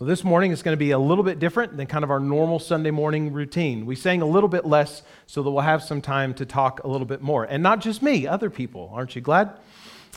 Well, this morning is going to be a little bit different than kind of our normal Sunday morning routine. We sang a little bit less so that we'll have some time to talk a little bit more. And not just me, other people. Aren't you glad?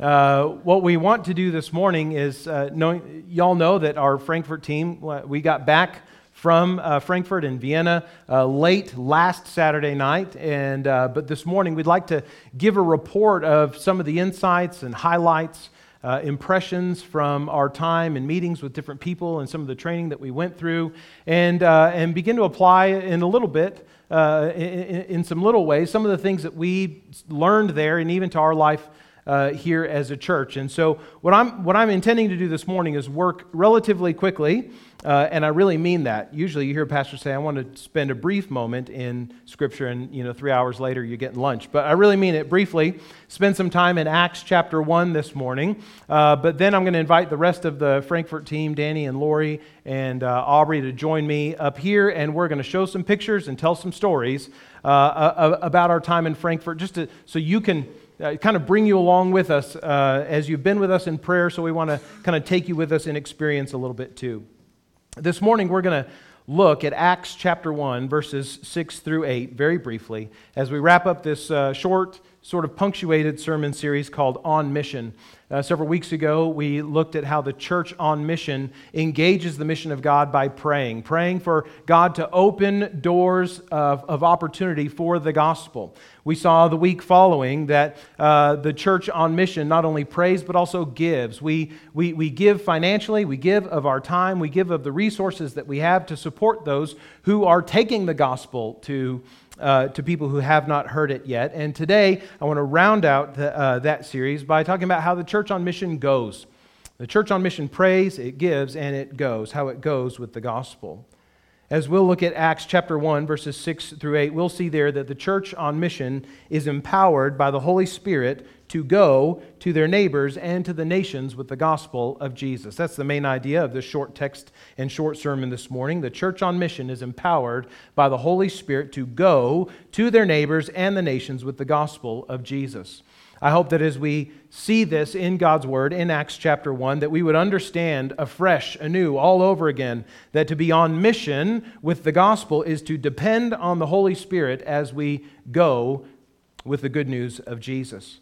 Uh, what we want to do this morning is uh, knowing, y'all know that our Frankfurt team, we got back from uh, Frankfurt and Vienna uh, late last Saturday night. And, uh, but this morning, we'd like to give a report of some of the insights and highlights uh, impressions from our time and meetings with different people and some of the training that we went through, and, uh, and begin to apply in a little bit, uh, in, in, some little ways, some of the things that we learned there and even to our life. Uh, here as a church. And so, what I'm, what I'm intending to do this morning is work relatively quickly uh, and I really mean that. Usually you hear pastors say, I want to spend a brief moment in Scripture, and you know, three hours later you're getting lunch. But I really mean it briefly. Spend some time in Acts chapter 1 this morning. Uh, but then I'm going to invite the rest of the Frankfurt team, Danny and Lori and uh, Aubrey, to join me up here, and we're going to show some pictures and tell some stories uh, about our time in Frankfurt, just to, so you can. Uh, kind of bring you along with us uh, as you've been with us in prayer, so we want to kind of take you with us in experience a little bit too. This morning, we're going to look at Acts chapter 1, verses 6 through 8, very briefly, as we wrap up this uh, short, sort of punctuated sermon series called On Mission. Uh, several weeks ago, we looked at how the church on mission engages the mission of God by praying, praying for God to open doors of, of opportunity for the gospel. We saw the week following that uh, the church on mission not only prays but also gives. We, we, we give financially, we give of our time, we give of the resources that we have to support those who are taking the gospel to uh, to people who have not heard it yet. And today, I want to round out the, uh, that series by talking about how the church on mission goes. The church on mission prays, it gives, and it goes, how it goes with the gospel. As we'll look at Acts chapter 1, verses 6 through 8, we'll see there that the church on mission is empowered by the Holy Spirit to go to their neighbors and to the nations with the gospel of Jesus. That's the main idea of this short text and short sermon this morning. The church on mission is empowered by the Holy Spirit to go to their neighbors and the nations with the gospel of Jesus. I hope that as we see this in God's Word in Acts chapter 1, that we would understand afresh, anew, all over again, that to be on mission with the gospel is to depend on the Holy Spirit as we go with the good news of Jesus.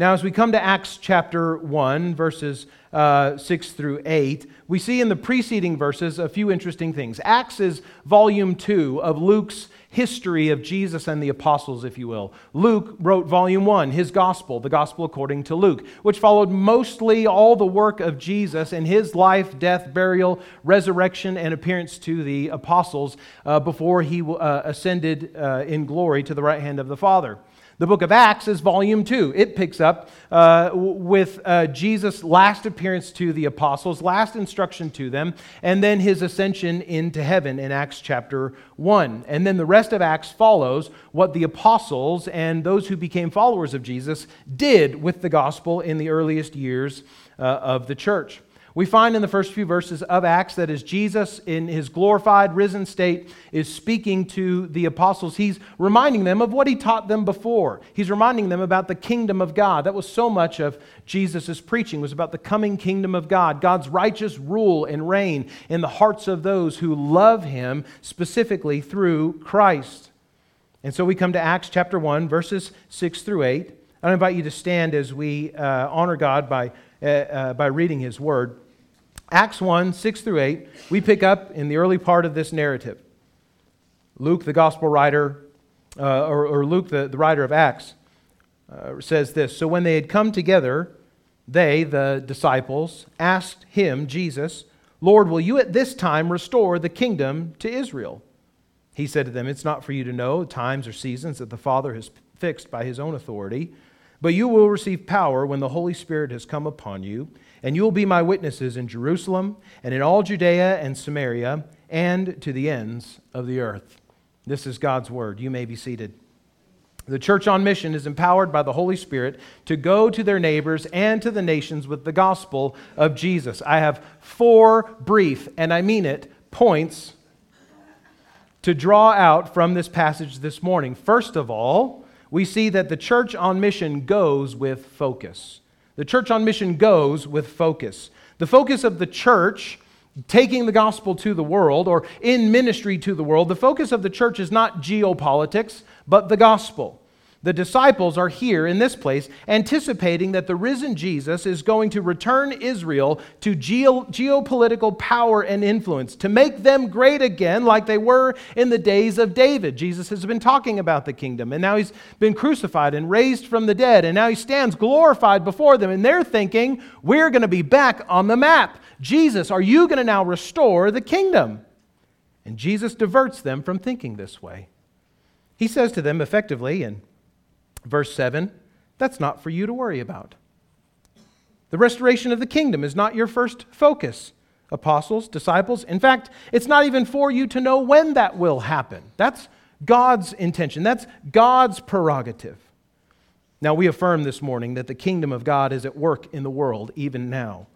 Now, as we come to Acts chapter 1, verses uh, 6 through 8, we see in the preceding verses a few interesting things. Acts is volume 2 of Luke's history of Jesus and the apostles, if you will. Luke wrote volume 1, his gospel, the gospel according to Luke, which followed mostly all the work of Jesus and his life, death, burial, resurrection, and appearance to the apostles uh, before he uh, ascended uh, in glory to the right hand of the Father. The book of Acts is volume two. It picks up uh, with uh, Jesus' last appearance to the apostles, last instruction to them, and then his ascension into heaven in Acts chapter 1. And then the rest of Acts follows what the apostles and those who became followers of Jesus did with the gospel in the earliest years uh, of the church. We find in the first few verses of Acts that as Jesus, in his glorified, risen state, is speaking to the apostles, he's reminding them of what he taught them before. He's reminding them about the kingdom of God. That was so much of Jesus' preaching, was about the coming kingdom of God, God's righteous rule and reign in the hearts of those who love him, specifically through Christ. And so we come to Acts chapter 1, verses 6 through 8. I invite you to stand as we uh, honor God by uh, uh, by reading his word. Acts 1 6 through 8, we pick up in the early part of this narrative. Luke, the gospel writer, uh, or, or, Luke, the, the writer of Acts, uh, says this So when they had come together, they, the disciples, asked him, Jesus, Lord, will you at this time restore the kingdom to Israel? He said to them, It's not for you to know times or seasons that the Father has fixed by his own authority but you will receive power when the Holy Spirit has come upon you, and you will be my witnesses in Jerusalem and in all Judea and Samaria and to the ends of the earth. This is God's word. You may be seated. The church on mission is empowered by the Holy Spirit to go to their neighbors and to the nations with the gospel of Jesus. I have four brief, and I mean it, points to draw out from this passage this morning. First of all, we see that the church on mission goes with focus. The church on mission goes with focus. The focus of the church taking the gospel to the world or in ministry to the world, the focus of the church is not geopolitics, but the gospel. The disciples are here in this place anticipating that the risen Jesus is going to return Israel to geo- geopolitical power and influence, to make them great again like they were in the days of David. Jesus has been talking about the kingdom, and now he's been crucified and raised from the dead, and now he stands glorified before them, and they're thinking, we're going to be back on the map. Jesus, are you going to now restore the kingdom? And Jesus diverts them from thinking this way. He says to them effectively, and Verse 7 that's not for you to worry about. The restoration of the kingdom is not your first focus, apostles, disciples. In fact, it's not even for you to know when that will happen. That's God's intention, that's God's prerogative. Now, we affirm this morning that the kingdom of God is at work in the world even now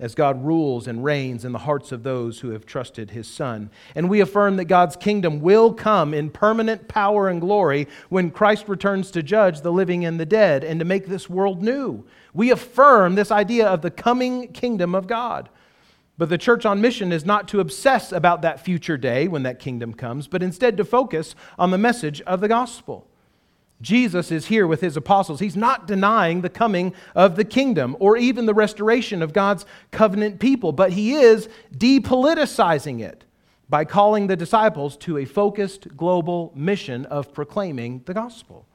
as God rules and reigns in the hearts of those who have trusted his Son. And we affirm that God's kingdom will come in permanent power and glory when Christ returns to judge the living and the dead and to make this world new. We affirm this idea of the coming kingdom of God. But the church on mission is not to obsess about that future day when that kingdom comes, but instead to focus on the message of the gospel. Jesus is here with his apostles. He's not denying the coming of the kingdom or even the restoration of God's covenant people, but he is depoliticizing it by calling the disciples to a focused global mission of proclaiming the gospel.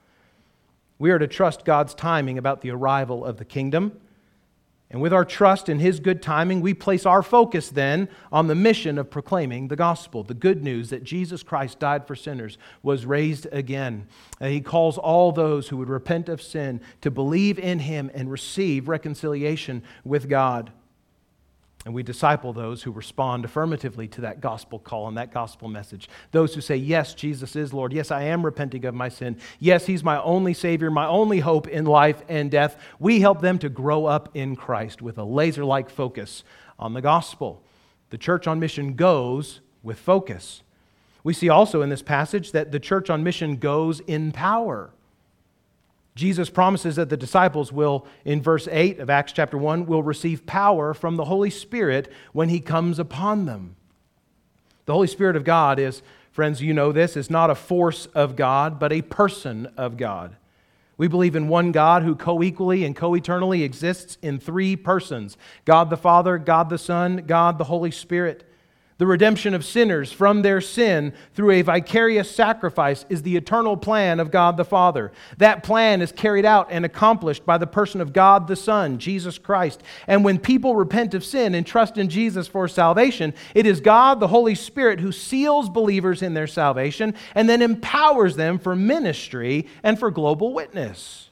We are to trust God's timing about the arrival of the kingdom and with our trust in His good timing, we place our focus then on the mission of proclaiming the gospel, the good news that Jesus Christ died for sinners, was raised again. And he calls all those who would repent of sin to believe in Him and receive reconciliation with God. And we disciple those who respond affirmatively to that gospel call and that gospel message. Those who say, Yes, Jesus is Lord. Yes, I am repenting of my sin. Yes, He's my only Savior, my only hope in life and death. We help them to grow up in Christ with a laser like focus on the gospel. The church on mission goes with focus. We see also in this passage that the church on mission goes in power. Jesus promises that the disciples will, in verse 8 of Acts chapter 1, will receive power from the Holy Spirit when he comes upon them. The Holy Spirit of God is, friends, you know this, is not a force of God, but a person of God. We believe in one God who co equally and co eternally exists in three persons God the Father, God the Son, God the Holy Spirit. The redemption of sinners from their sin through a vicarious sacrifice is the eternal plan of God the Father. That plan is carried out and accomplished by the person of God the Son, Jesus Christ. And when people repent of sin and trust in Jesus for salvation, it is God the Holy Spirit who seals believers in their salvation and then empowers them for ministry and for global witness.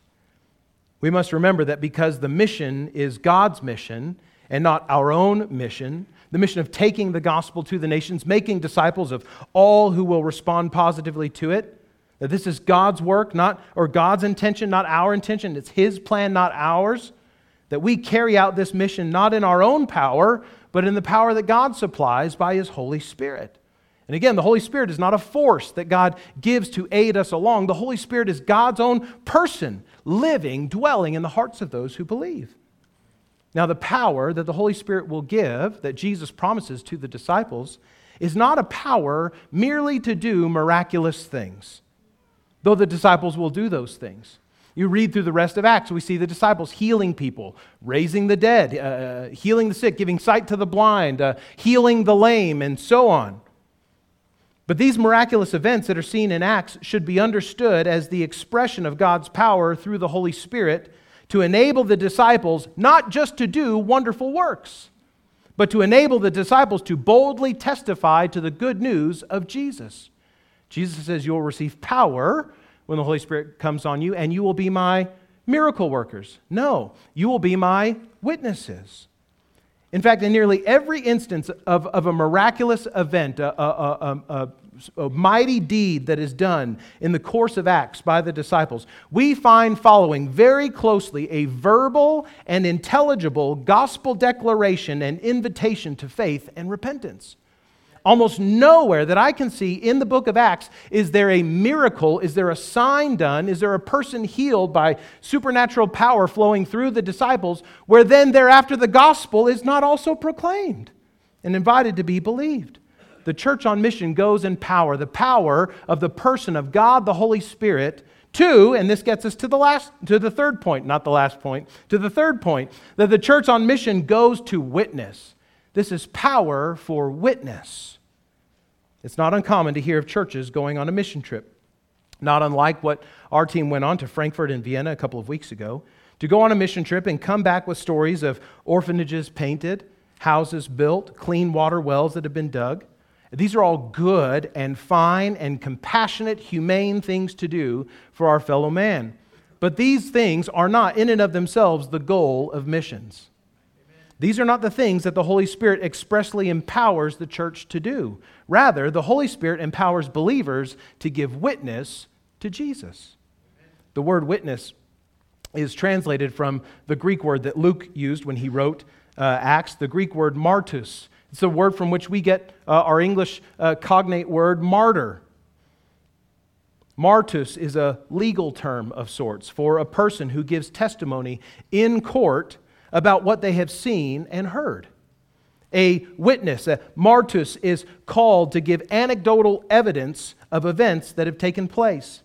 We must remember that because the mission is God's mission and not our own mission, the mission of taking the gospel to the nations, making disciples of all who will respond positively to it. That this is God's work, not or God's intention, not our intention. It's his plan, not ours. That we carry out this mission not in our own power, but in the power that God supplies by his Holy Spirit. And again, the Holy Spirit is not a force that God gives to aid us along. The Holy Spirit is God's own person, living, dwelling in the hearts of those who believe. Now, the power that the Holy Spirit will give, that Jesus promises to the disciples, is not a power merely to do miraculous things, though the disciples will do those things. You read through the rest of Acts, we see the disciples healing people, raising the dead, uh, uh healing the sick, giving sight to the blind, uh, healing the lame, and so on. But these miraculous events that are seen in Acts should be understood as the expression of God's power through the Holy Spirit to enable the disciples not just to do wonderful works, but to enable the disciples to boldly testify to the good news of Jesus. Jesus says, You'll receive power when the Holy Spirit comes on you, and you will be my miracle workers. No, you will be my witnesses. In fact, in nearly every instance of, of a miraculous event, a, a, a, a mighty deed that is done in the course of Acts by the disciples, we find following very closely a verbal and intelligible gospel declaration and invitation to faith and repentance. Almost nowhere that I can see in the book of Acts is there a miracle, is there a sign done, is there a person healed by supernatural power flowing through the disciples, where then thereafter the gospel is not also proclaimed. and invited to be believed. The church on mission goes in power, the power of the person of God the Holy Spirit to, and this gets us to the last to the third point, not the last point, to the third point, that the church on mission goes to witness. This is power for witness. It's not uncommon to hear of churches going on a mission trip. Not unlike what our team went on to Frankfurt and Vienna a couple of weeks ago, to go on a mission trip and come back with stories of orphanages painted, houses built, clean water wells that have been dug. These are all good and fine and compassionate, humane things to do for our fellow man. But these things are not, in and of themselves, the goal of missions. These are not the things that the Holy Spirit expressly empowers the church to do. Rather, the Holy Spirit empowers believers to give witness to Jesus. The word witness is translated from the Greek word that Luke used when he wrote uh, Acts, the Greek word martus. It's the word from which we get uh, our English uh, cognate word martyr. Martus is a legal term of sorts for a person who gives testimony in court about what they have seen and heard. A witness, a martus, is called to give anecdotal evidence of events that have taken place.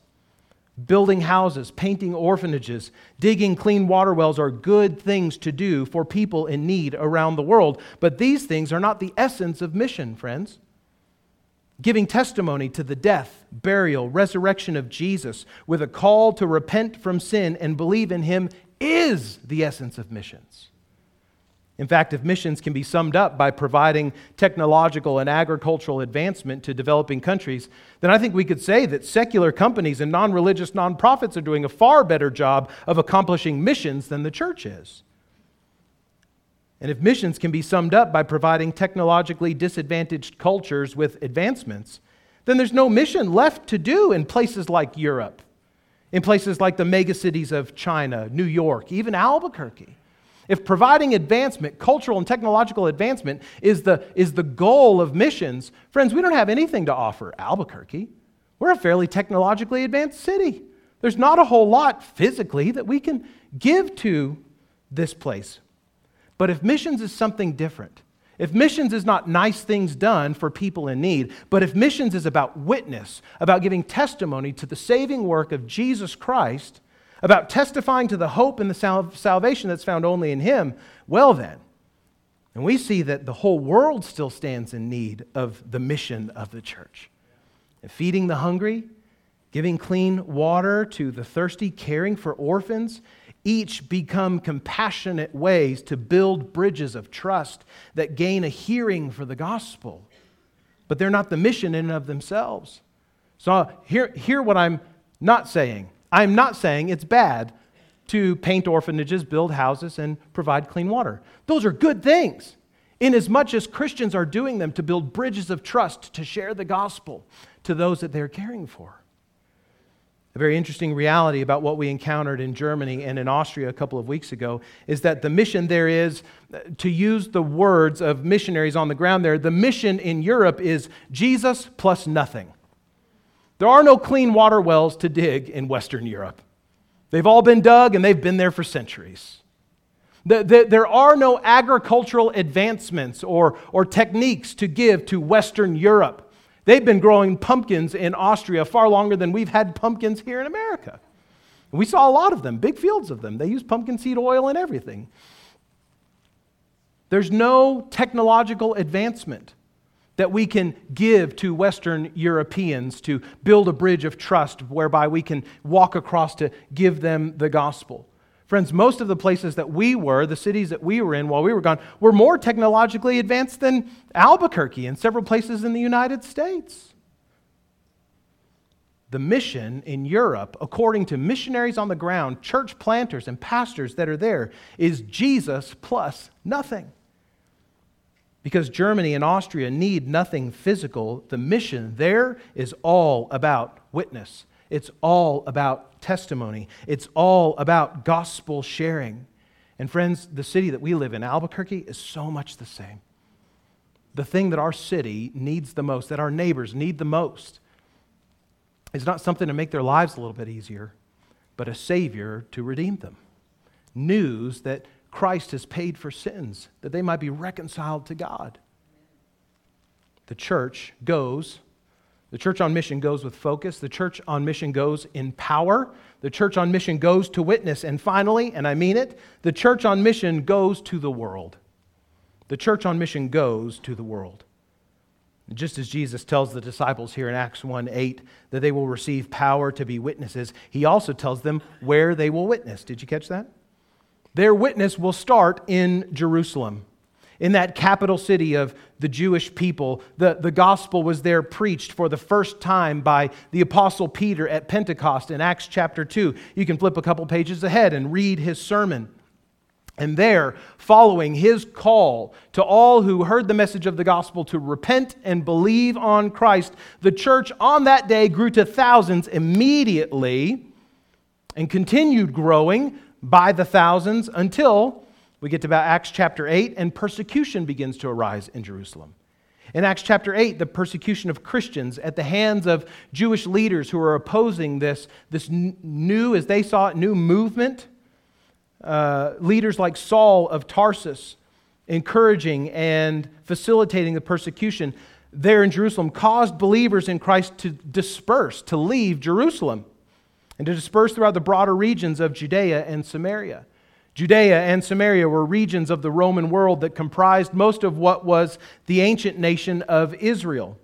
Building houses, painting orphanages, digging clean water wells are good things to do for people in need around the world. But these things are not the essence of mission, friends. Giving testimony to the death, burial, resurrection of Jesus with a call to repent from sin and believe in Him is the essence of missions. In fact, if missions can be summed up by providing technological and agricultural advancement to developing countries, then I think we could say that secular companies and non religious nonprofits are doing a far better job of accomplishing missions than the church is. And if missions can be summed up by providing technologically disadvantaged cultures with advancements, then there's no mission left to do in places like Europe, in places like the megacities of China, New York, even Albuquerque. If providing advancement, cultural and technological advancement, is the, is the goal of missions, friends, we don't have anything to offer Albuquerque. We're a fairly technologically advanced city. There's not a whole lot physically that we can give to this place. But if missions is something different, if missions is not nice things done for people in need, but if missions is about witness, about giving testimony to the saving work of Jesus Christ, about testifying to the hope and the sal- salvation that's found only in Him, well then, and we see that the whole world still stands in need of the mission of the church. And feeding the hungry, giving clean water to the thirsty, caring for orphans, each become compassionate ways to build bridges of trust that gain a hearing for the gospel. But they're not the mission in and of themselves. So, hear, hear what I'm not saying. I'm not saying it's bad to paint orphanages, build houses, and provide clean water. Those are good things, inasmuch as Christians are doing them to build bridges of trust, to share the gospel to those that they're caring for. A very interesting reality about what we encountered in Germany and in Austria a couple of weeks ago is that the mission there is, uh, to use the words of missionaries on the ground there, the mission in Europe is Jesus plus nothing. There are no clean water wells to dig in Western Europe. They've all been dug and they've been there for centuries. The, the, there are no agricultural advancements or, or techniques to give to Western Europe. They've been growing pumpkins in Austria far longer than we've had pumpkins here in America. We saw a lot of them, big fields of them. They use pumpkin seed oil and everything. There's no technological advancement that we can give to Western Europeans to build a bridge of trust whereby we can walk across to give them the gospel. Friends, most of the places that we were, the cities that we were in while we were gone, were more technologically advanced than Albuquerque and several places in the United States. The mission in Europe, according to missionaries on the ground, church planters, and pastors that are there, is Jesus plus nothing. Because Germany and Austria need nothing physical, the mission there is all about witness. It's all about testimony. It's all about gospel sharing. And friends, the city that we live in, Albuquerque, is so much the same. The thing that our city needs the most, that our neighbors need the most, is not something to make their lives a little bit easier, but a Savior to redeem them. News that Christ has paid for sins, that they might be reconciled to God. the church goes, the church on mission goes with focus, the church on mission goes in power, the church on mission goes to witness, and finally, and I mean it, the church on mission goes to the world. The church on mission goes to the world. Just as Jesus tells the disciples here in Acts 1 8 that they will receive power to be witnesses, he also tells them where they will witness. Did you catch that? Their witness will start in Jerusalem, in that capital city of the Jewish people. The, the gospel was there preached for the first time by the Apostle Peter at Pentecost in Acts chapter 2. You can flip a couple pages ahead and read his sermon. And there, following his call to all who heard the message of the gospel to repent and believe on Christ, the church on that day grew to thousands immediately and continued growing by the thousands until we get to about Acts chapter 8 and persecution begins to arise in Jerusalem. In Acts chapter 8, the persecution of Christians at the hands of Jewish leaders who are opposing this, this new, as they saw it, new movement uh, leaders like Saul of Tarsus encouraging and facilitating the persecution there in Jerusalem caused believers in Christ to disperse, to leave Jerusalem, and to disperse throughout the broader regions of Judea and Samaria. Judea and Samaria were regions of the Roman world that comprised most of what was the ancient nation of Israel.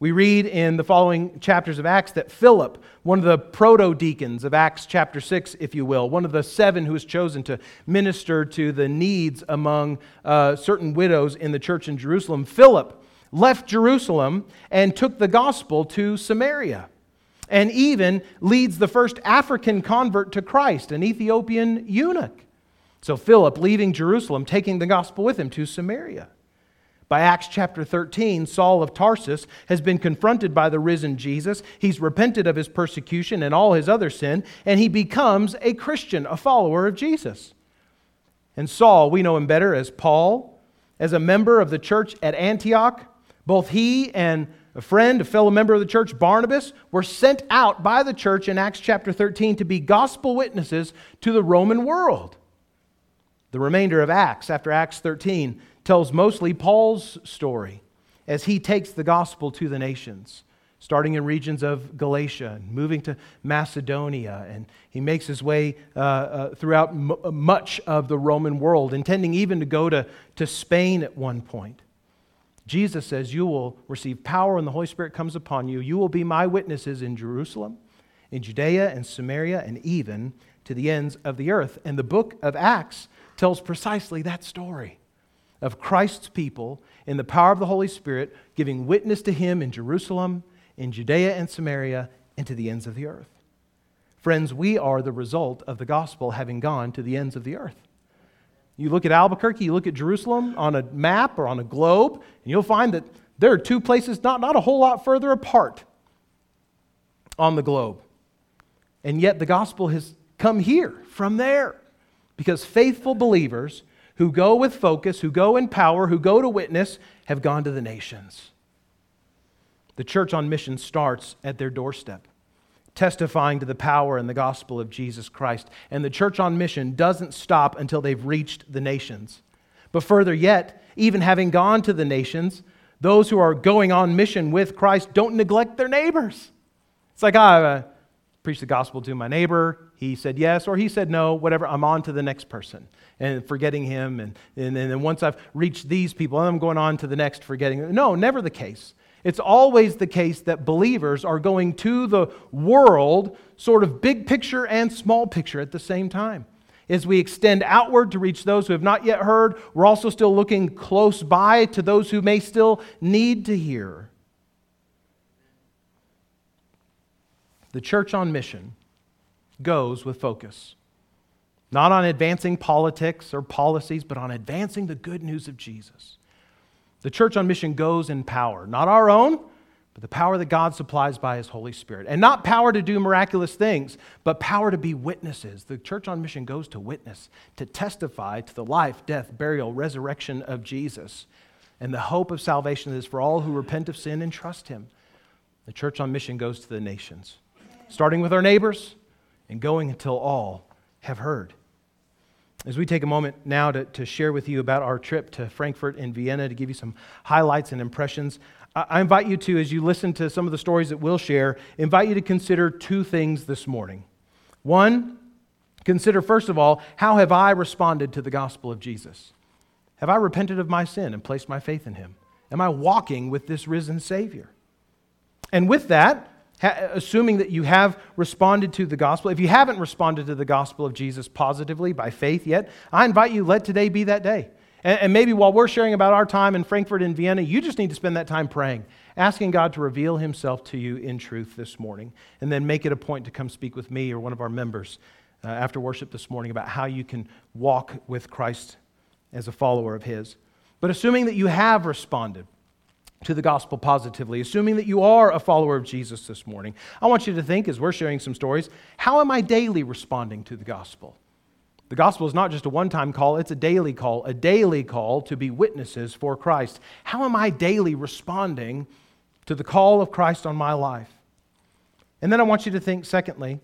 We read in the following chapters of Acts that Philip, one of the proto deacons of Acts chapter 6, if you will, one of the seven who was chosen to minister to the needs among uh, certain widows in the church in Jerusalem, Philip left Jerusalem and took the gospel to Samaria and even leads the first African convert to Christ, an Ethiopian eunuch. So Philip, leaving Jerusalem, taking the gospel with him to Samaria. By Acts chapter 13, Saul of Tarsus has been confronted by the risen Jesus. He's repented of his persecution and all his other sin, and he becomes a Christian, a follower of Jesus. And Saul, we know him better as Paul, as a member of the church at Antioch. Both he and a friend, a fellow member of the church, Barnabas, were sent out by the church in Acts chapter 13 to be gospel witnesses to the Roman world. The remainder of Acts, after Acts 13, tells mostly Paul's story as he takes the gospel to the nations, starting in regions of Galatia and moving to Macedonia. And he makes his way uh, uh, throughout m- much of the Roman world, intending even to go to, to Spain at one point. Jesus says, You will receive power when the Holy Spirit comes upon you. You will be my witnesses in Jerusalem, in Judea and Samaria, and even to the ends of the earth. And the book of Acts tells precisely that story of Christ's people in the power of the Holy Spirit, giving witness to him in Jerusalem, in Judea and Samaria, and to the ends of the earth. Friends, we are the result of the gospel having gone to the ends of the earth. You look at Albuquerque, you look at Jerusalem on a map or on a globe, and you'll find that there are two places not, not a whole lot further apart on the globe. And yet the gospel has come here from there because faithful believers who go with focus, who go in power, who go to witness, have gone to the nations. The church on mission starts at their doorstep, testifying to the power and the gospel of Jesus Christ. And the church on mission doesn't stop until they've reached the nations. But further yet, even having gone to the nations, those who are going on mission with Christ don't neglect their neighbors. It's like, I uh, preached the gospel to my neighbor. He said yes, or he said no, whatever. I'm on to the next person and forgetting him. And, and, and then once I've reached these people, I'm going on to the next, forgetting. No, never the case. It's always the case that believers are going to the world, sort of big picture and small picture at the same time. As we extend outward to reach those who have not yet heard, we're also still looking close by to those who may still need to hear. The church on mission goes with focus. Not on advancing politics or policies, but on advancing the good news of Jesus. The church on mission goes in power, not our own, but the power that God supplies by His Holy Spirit. And not power to do miraculous things, but power to be witnesses. The church on mission goes to witness, to testify to the life, death, burial, resurrection of Jesus, and the hope of salvation is for all who repent of sin and trust Him. The church on mission goes to the nations, starting with our neighbors and going until all have heard. As we take a moment now to, to share with you about our trip to Frankfurt and Vienna, to give you some highlights and impressions, I, I invite you to, as you listen to some of the stories that we'll share, invite you to consider two things this morning. One, consider first of all, how have I responded to the gospel of Jesus? Have I repented of my sin and placed my faith in him? Am I walking with this risen Savior? And with that, assuming that you have responded to the gospel, if you haven't responded to the gospel of Jesus positively by faith yet, I invite you, let today be that day. And, and maybe while we're sharing about our time in Frankfurt and Vienna, you just need to spend that time praying, asking God to reveal himself to you in truth this morning, and then make it a point to come speak with me or one of our members uh, after worship this morning about how you can walk with Christ as a follower of his. But assuming that you have responded, to the gospel positively, assuming that you are a follower of Jesus this morning, I want you to think, as we're sharing some stories, how am I daily responding to the gospel? The gospel is not just a one time call, it's a daily call, a daily call to be witnesses for Christ. How am I daily responding to the call of Christ on my life? And then I want you to think, secondly,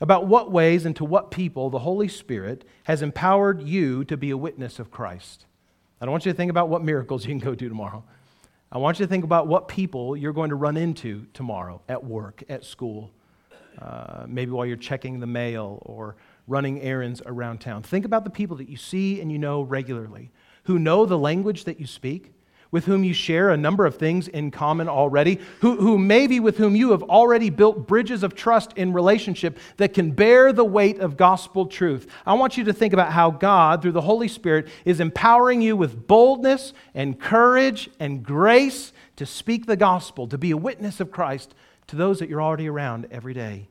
about what ways and to what people the Holy Spirit has empowered you to be a witness of Christ. I don't want you to think about what miracles you can go do tomorrow. I want you to think about what people you're going to run into tomorrow at work, at school, uh, maybe while you're checking the mail or running errands around town. Think about the people that you see and you know regularly, who know the language that you speak, with whom you share a number of things in common already, who, who maybe with whom you have already built bridges of trust in relationship that can bear the weight of gospel truth. I want you to think about how God, through the Holy Spirit, is empowering you with boldness and courage and grace to speak the gospel, to be a witness of Christ to those that you're already around every day.